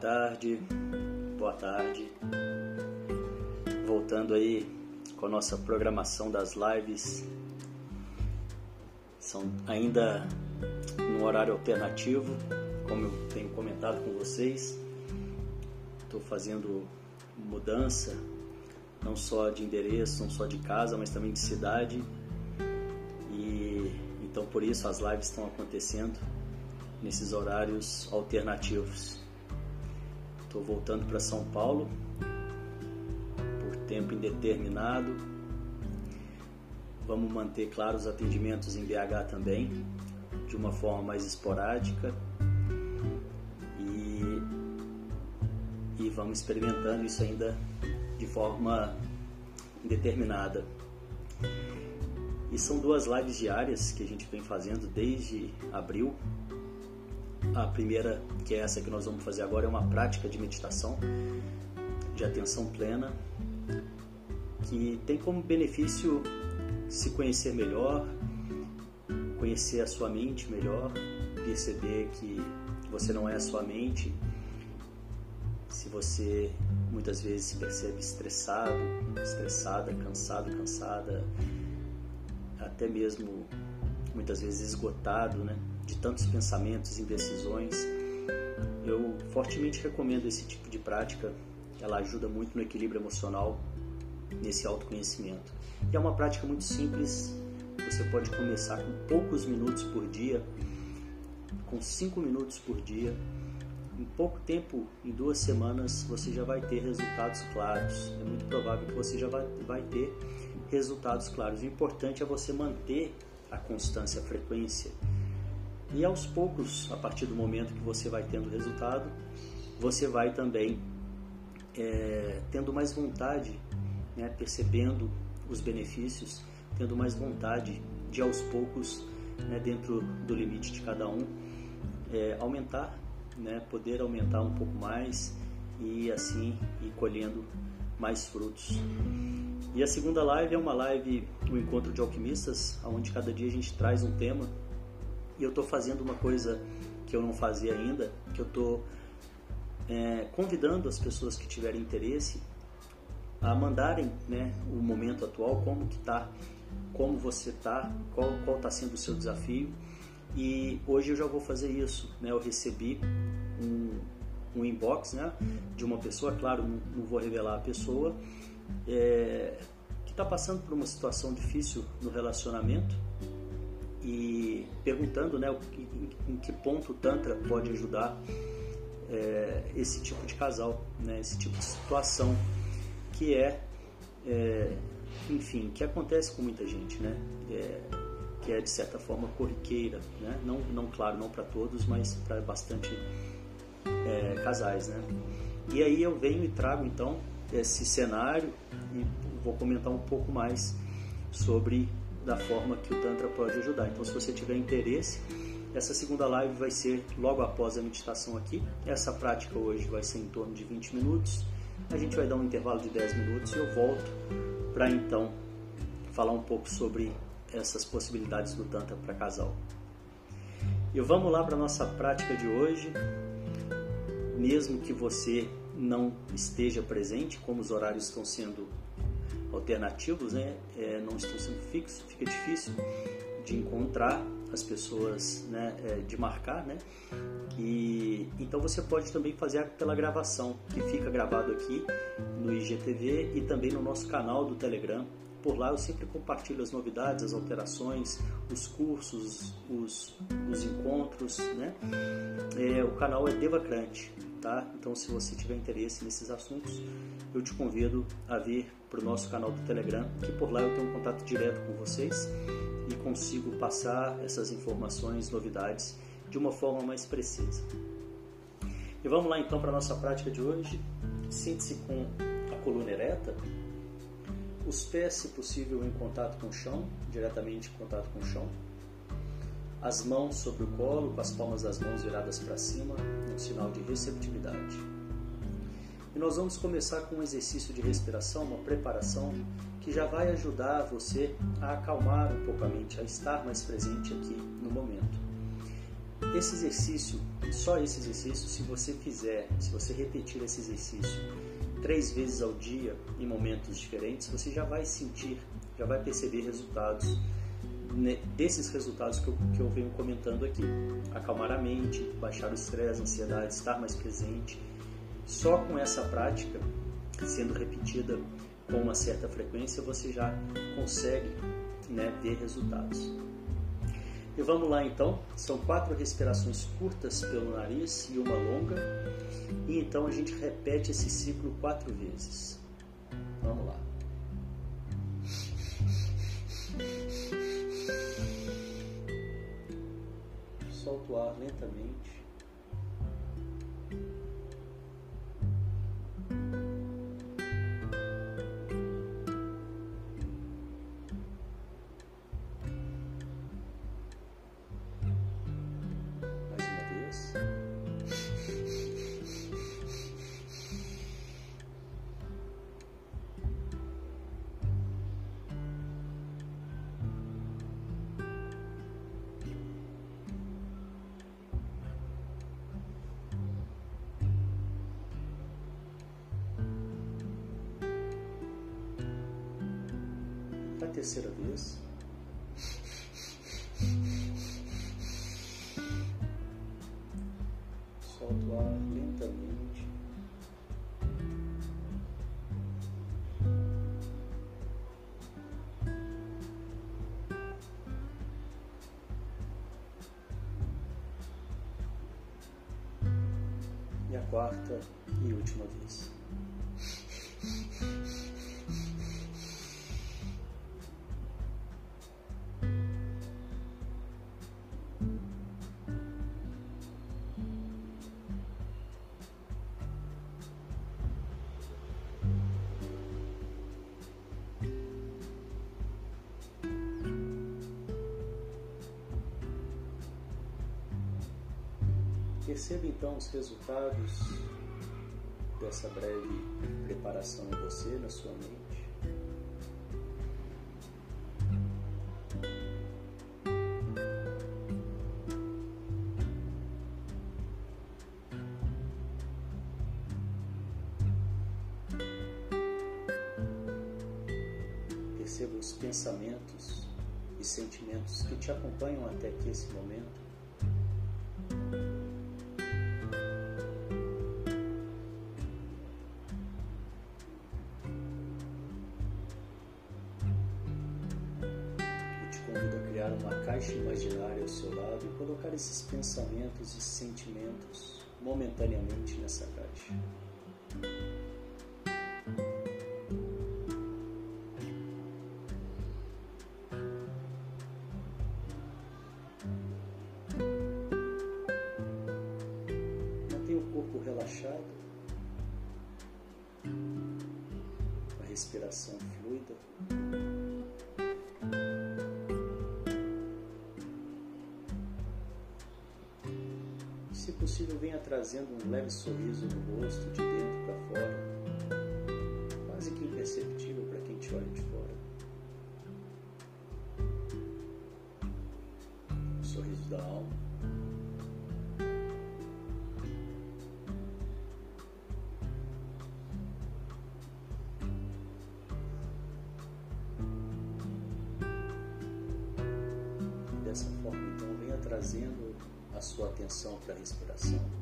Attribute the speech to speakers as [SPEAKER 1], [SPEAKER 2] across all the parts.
[SPEAKER 1] Boa tarde, boa tarde. Voltando aí com a nossa programação das lives. São ainda no horário alternativo, como eu tenho comentado com vocês. Estou fazendo mudança, não só de endereço, não só de casa, mas também de cidade. E então por isso as lives estão acontecendo nesses horários alternativos. Estou voltando para São Paulo por tempo indeterminado. Vamos manter, claro, os atendimentos em BH também, de uma forma mais esporádica. E, e vamos experimentando isso ainda de forma indeterminada. E são duas lives diárias que a gente vem fazendo desde abril a primeira, que é essa que nós vamos fazer agora, é uma prática de meditação, de atenção plena, que tem como benefício se conhecer melhor, conhecer a sua mente melhor, perceber que você não é a sua mente. Se você muitas vezes se percebe estressado, estressada, cansado, cansada, até mesmo muitas vezes esgotado, né? De tantos pensamentos, indecisões. Eu fortemente recomendo esse tipo de prática. Ela ajuda muito no equilíbrio emocional, nesse autoconhecimento. E é uma prática muito simples. Você pode começar com poucos minutos por dia, com cinco minutos por dia. Em pouco tempo, em duas semanas, você já vai ter resultados claros. É muito provável que você já vai, vai ter resultados claros. O importante é você manter a constância, a frequência e aos poucos, a partir do momento que você vai tendo resultado, você vai também é, tendo mais vontade, né, percebendo os benefícios, tendo mais vontade de aos poucos, né, dentro do limite de cada um, é, aumentar, né, poder aumentar um pouco mais e assim ir colhendo mais frutos. E a segunda live é uma live, o um Encontro de Alquimistas, onde cada dia a gente traz um tema e eu estou fazendo uma coisa que eu não fazia ainda, que eu estou é, convidando as pessoas que tiverem interesse a mandarem né, o momento atual, como que tá, como você está, qual qual está sendo o seu desafio. E hoje eu já vou fazer isso. Né? Eu recebi um, um inbox né, de uma pessoa, claro, não, não vou revelar a pessoa, é, que está passando por uma situação difícil no relacionamento e perguntando né, em, que ponto o Tantra pode ajudar é, esse tipo de casal, né, esse tipo de situação que é, é, enfim, que acontece com muita gente, né, é, que é de certa forma corriqueira, né, não, não claro, não para todos, mas para bastante é, casais, né. E aí eu venho e trago então esse cenário e vou comentar um pouco mais sobre da forma que o Tantra pode ajudar. Então, se você tiver interesse, essa segunda live vai ser logo após a meditação aqui. Essa prática hoje vai ser em torno de 20 minutos. A gente vai dar um intervalo de 10 minutos e eu volto para então falar um pouco sobre essas possibilidades do Tantra para casal. E vamos lá para nossa prática de hoje. Mesmo que você não esteja presente, como os horários estão sendo alternativos né, é, não estão sendo fixos, fica difícil de encontrar as pessoas, né, é, de marcar, né? Então você pode também fazer pela gravação, que fica gravado aqui no IGTV e também no nosso canal do Telegram. Por lá eu sempre compartilho as novidades, as alterações, os cursos, os, os encontros, né? É, o canal é Devacrante, tá? Então se você tiver interesse nesses assuntos, eu te convido a vir para o nosso canal do Telegram, que por lá eu tenho um contato direto com vocês e consigo passar essas informações, novidades de uma forma mais precisa. E vamos lá então para a nossa prática de hoje. Sente-se com a coluna ereta, os pés, se possível, em contato com o chão, diretamente em contato com o chão, as mãos sobre o colo, com as palmas das mãos viradas para cima, sinal de receptividade. E nós vamos começar com um exercício de respiração, uma preparação que já vai ajudar você a acalmar um pouco a mente, a estar mais presente aqui no momento. Esse exercício só esse exercício, se você fizer, se você repetir esse exercício três vezes ao dia em momentos diferentes, você já vai sentir, já vai perceber resultados desses resultados que eu, que eu venho comentando aqui. Acalmar a mente, baixar o estresse, a ansiedade, estar mais presente. Só com essa prática, sendo repetida com uma certa frequência, você já consegue né, ver resultados. E vamos lá então, são quatro respirações curtas pelo nariz e uma longa, e então a gente repete esse ciclo quatro vezes. Vamos lá. Solta o ar lentamente. Terceira vez. Solta o ar lentamente. E a quarta e última vez. Os resultados dessa breve preparação em você, na sua mente. Perceba os pensamentos e sentimentos que te acompanham até aqui esse momento. Caixa imaginária ao seu lado e colocar esses pensamentos e sentimentos momentaneamente nessa caixa. Da alma. dessa forma, então, venha trazendo a sua atenção para a respiração.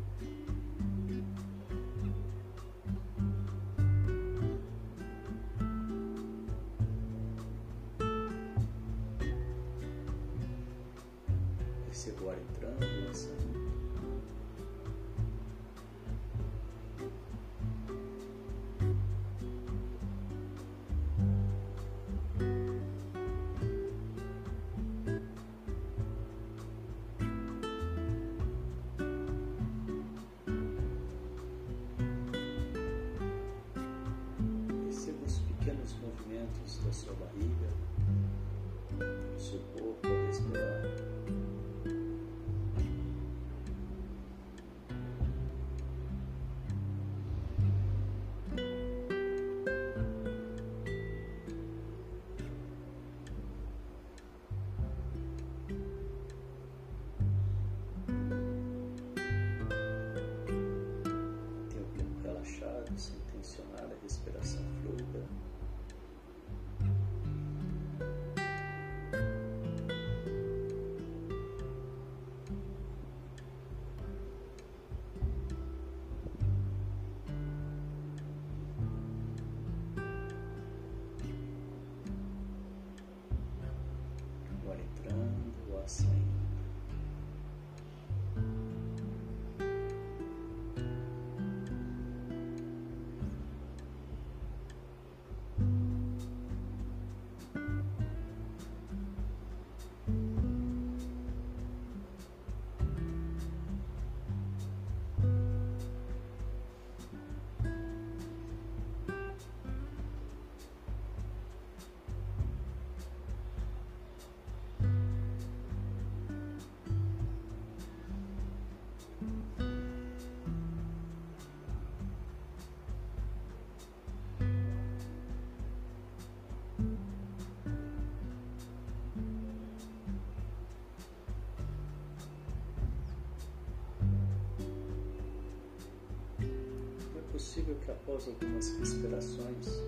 [SPEAKER 1] Possível que após algumas respirações,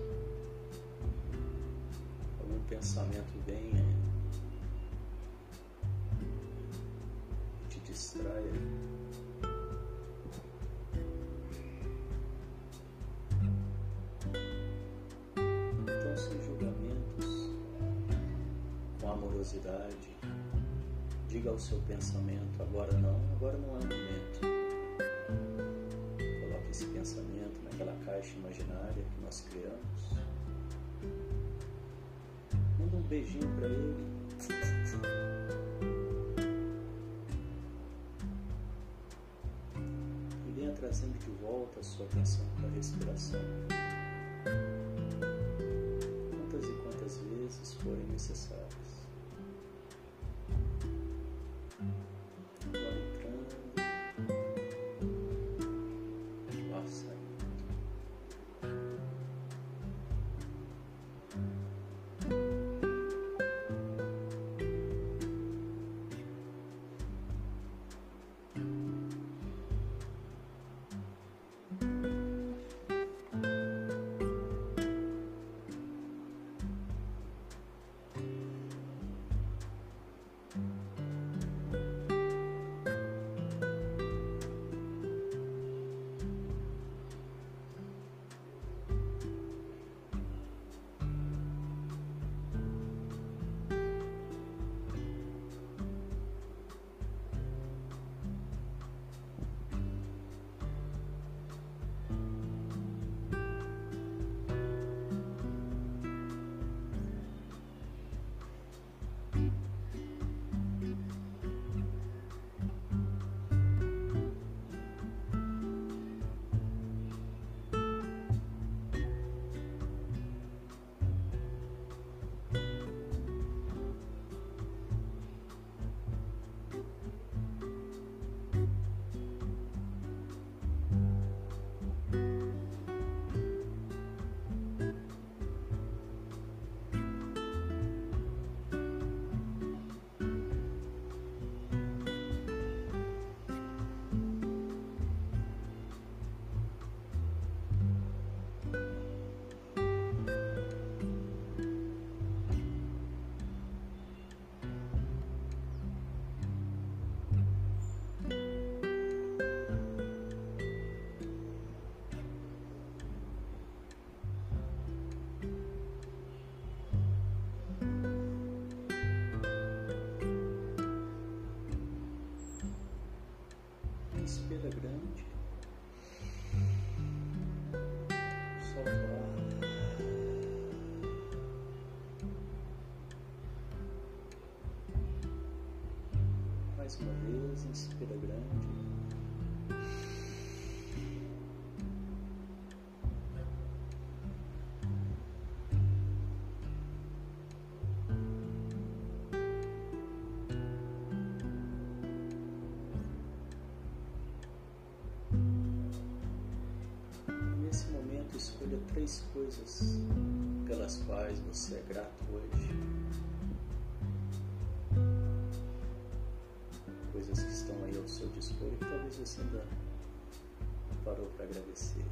[SPEAKER 1] algum pensamento venha e te distraia. Então, sem julgamentos, com amorosidade, diga ao seu pensamento: agora não, agora não é o momento esse pensamento naquela caixa imaginária que nós criamos. Manda um beijinho para ele. E venha trazendo de volta a sua atenção para a respiração. Quantas e quantas vezes forem necessárias. Vez, inspira grande. Nesse momento, escolha três coisas pelas quais você é grato hoje. Seu dispor e talvez você ainda não parou para agradecer.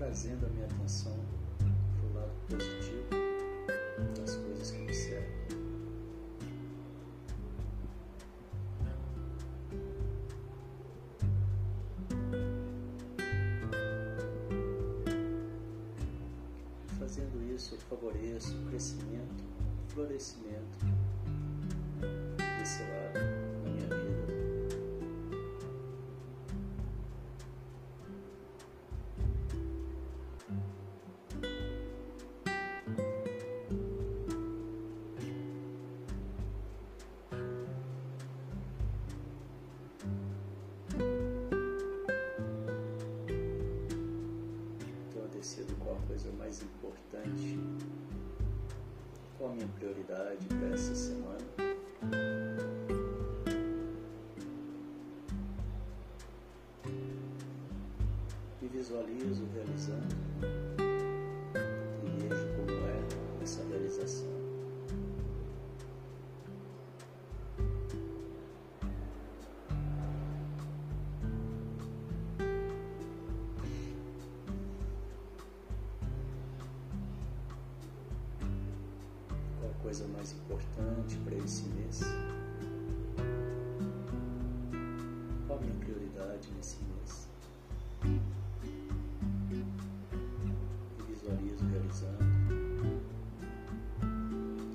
[SPEAKER 1] Trazendo a minha atenção para o lado positivo das coisas que me servem. isso, eu favoreço o crescimento, o florescimento desse lado coisa mais importante? Qual a minha prioridade para essa semana? Me visualizo realizando coisa mais importante para esse mês? Qual a minha prioridade nesse mês? Me visualizo realizando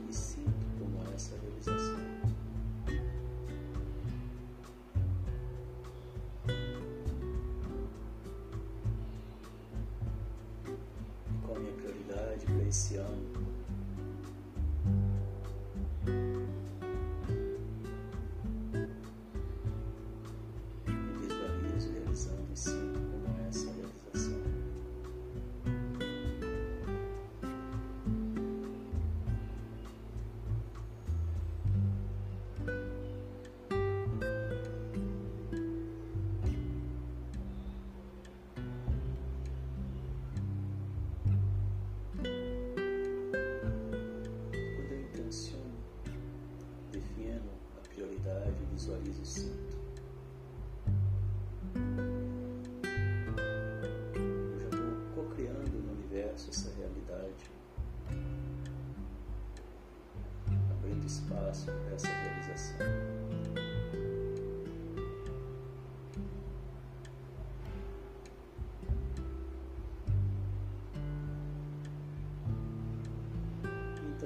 [SPEAKER 1] e sinto como é essa realização. E qual a minha prioridade para esse ano?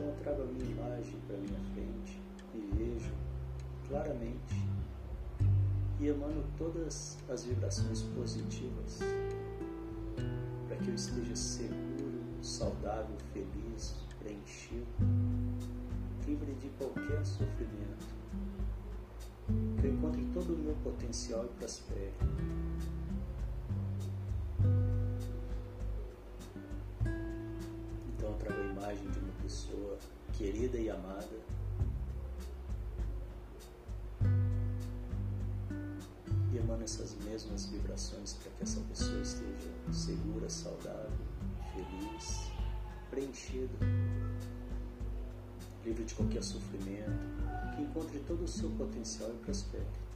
[SPEAKER 1] Então trago a minha imagem para minha frente e vejo claramente e emano todas as vibrações positivas para que eu esteja seguro, saudável, feliz, preenchido, livre de qualquer sofrimento, que eu encontre todo o meu potencial e prospere. Então trago a imagem de uma pessoa querida e amada emana essas mesmas vibrações para que essa pessoa esteja segura, saudável, feliz, preenchida, livre de qualquer sofrimento, que encontre todo o seu potencial e prospere.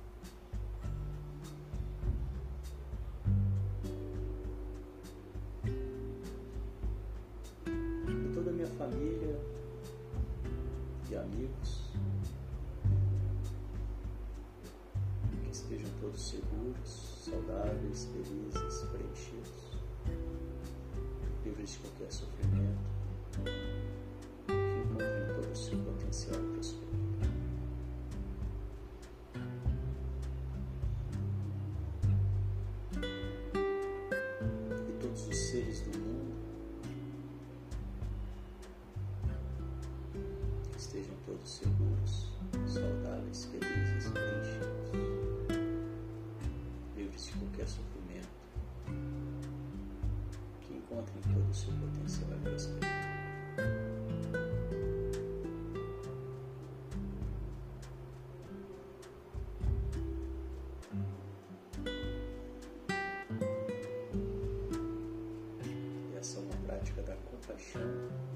[SPEAKER 1] Jesús. Prática da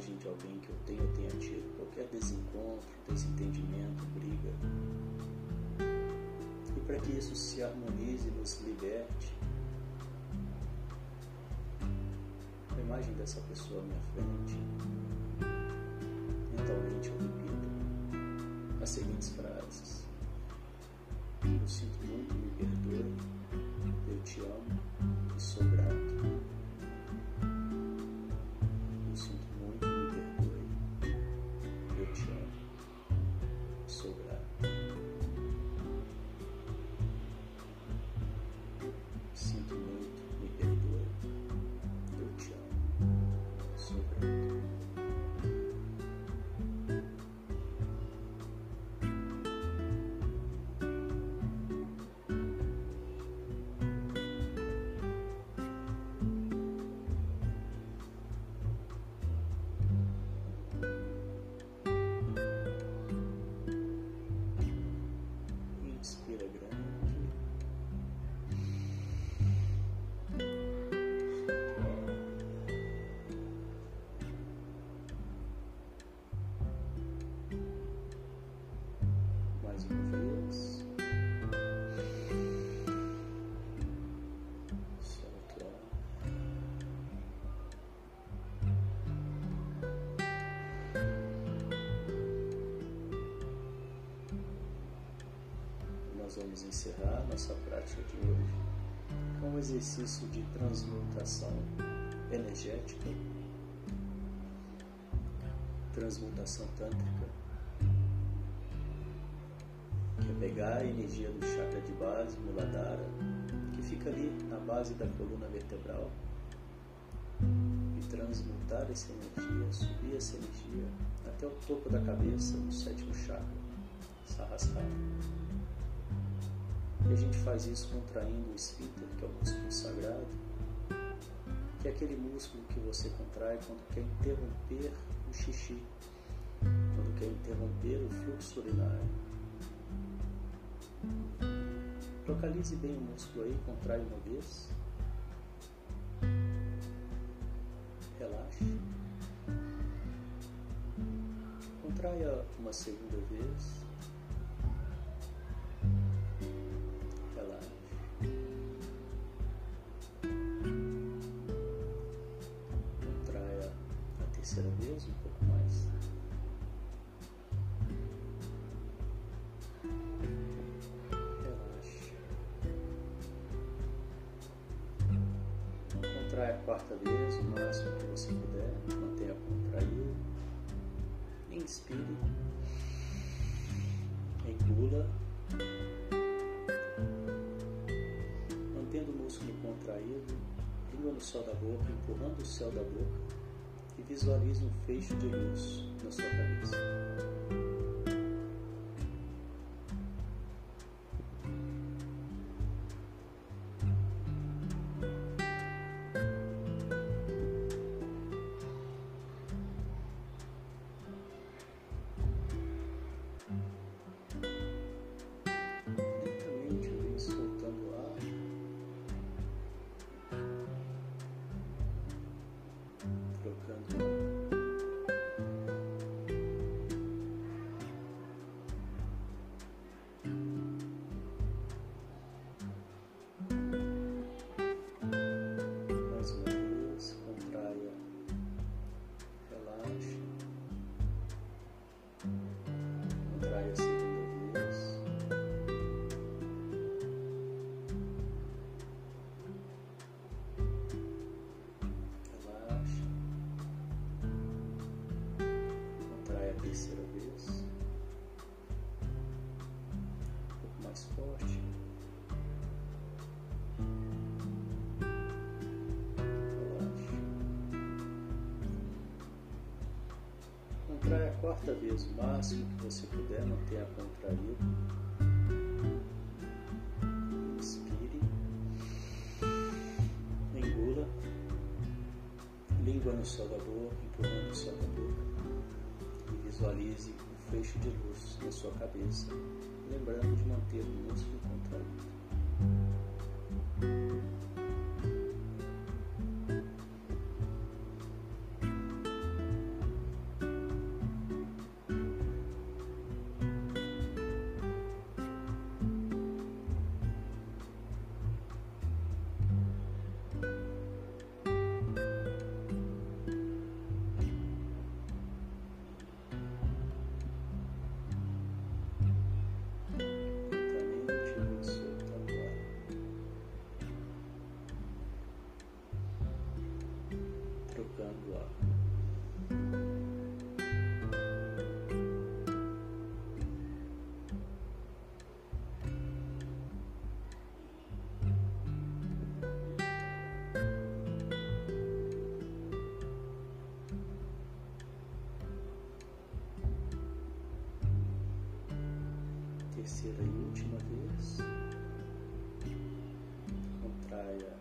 [SPEAKER 1] imagem de alguém que eu tenho ou tenha tido qualquer desencontro, desentendimento, briga. E para que isso se harmonize e nos liberte, a imagem dessa pessoa à minha frente, mentalmente eu repito as seguintes frases. Eu sinto muito, me perdoe, eu te amo e sou grato. Nós vamos encerrar nossa prática de hoje com um exercício de transmutação energética, transmutação tântrica, que é pegar a energia do chakra de base, Muladhara, que fica ali na base da coluna vertebral, e transmutar essa energia, subir essa energia até o topo da cabeça, no sétimo chakra, Sahasrara. A gente faz isso contraindo o esfíncter, que é o músculo sagrado, que é aquele músculo que você contrai quando quer interromper o xixi, quando quer interromper o fluxo urinário. Localize bem o músculo aí, contrai uma vez. Relaxe. Contraia uma segunda vez. Contrai a quarta vez, o máximo que você puder, mantenha contraído. Inspire. Engula. Mantendo o músculo contraído, língua no céu da boca, empurrando o céu da boca e visualize um feixe de luz na sua cabeça. Podcast. Quarta vez o máximo que você puder, mantenha contraído. Inspire. Engula. Língua no céu da boca, empurrando o céu da boca. E visualize um feixe de luz na sua cabeça, lembrando de manter o músculo contraído. Terceira e última vez. Contraia,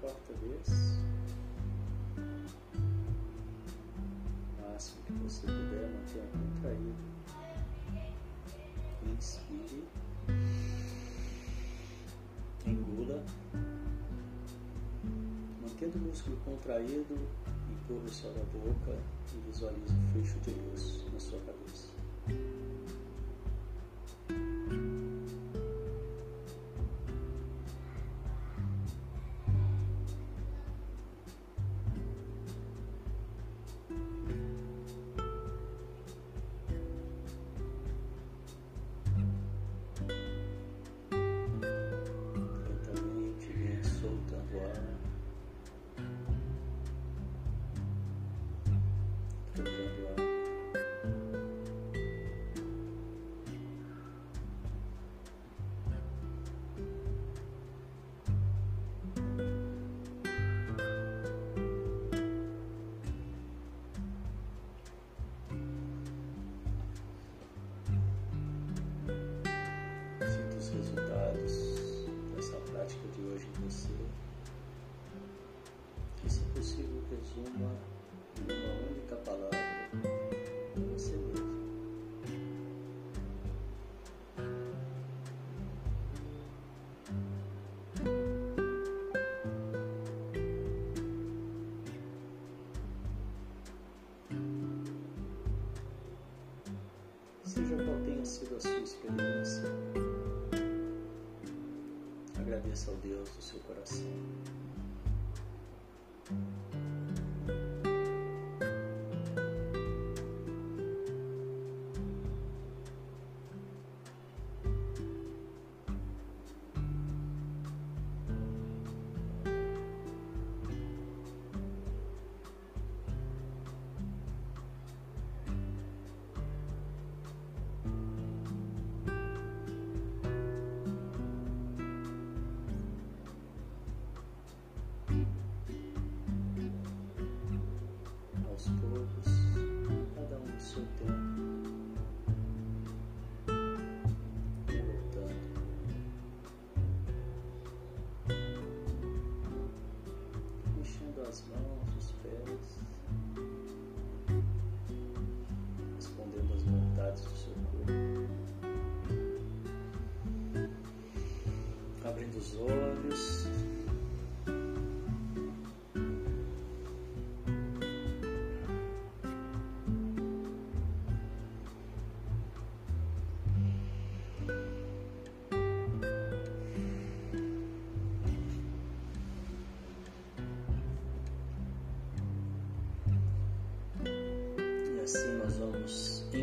[SPEAKER 1] quarta vez. O máximo que você puder, mantenha contraído. Inspire. Engula. Mantendo o músculo contraído, empurra o céu da boca e visualize o fecho de luz na sua cabeça. Agradeça ao Deus do seu coração. Os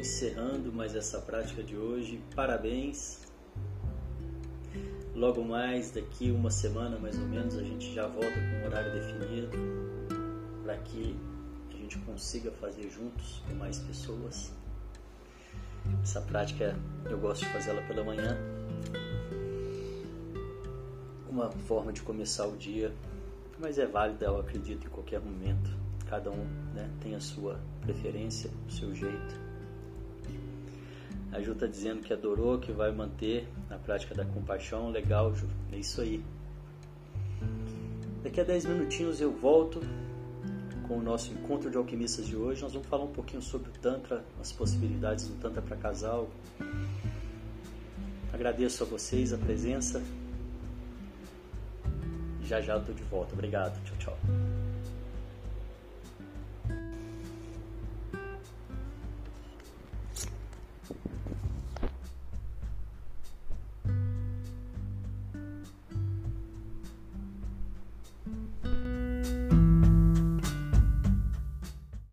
[SPEAKER 1] encerrando mais essa prática de hoje. Parabéns Logo mais, daqui uma semana mais ou menos, a gente já volta com um horário definido para que a gente consiga fazer juntos com mais pessoas. Essa prática eu gosto de fazê-la pela manhã. Uma forma de começar o dia, mas é válida, eu acredito, em qualquer momento. Cada um né, tem a sua preferência, o seu jeito. A Ju está dizendo que adorou, que vai manter a prática da compaixão. Legal, Ju. É isso aí. Daqui a 10 minutinhos eu volto com o nosso encontro de alquimistas de hoje. Nós vamos falar um pouquinho sobre o Tantra, as possibilidades do Tantra para casal. Agradeço a vocês a presença. Já já estou de volta. Obrigado. Tchau, tchau.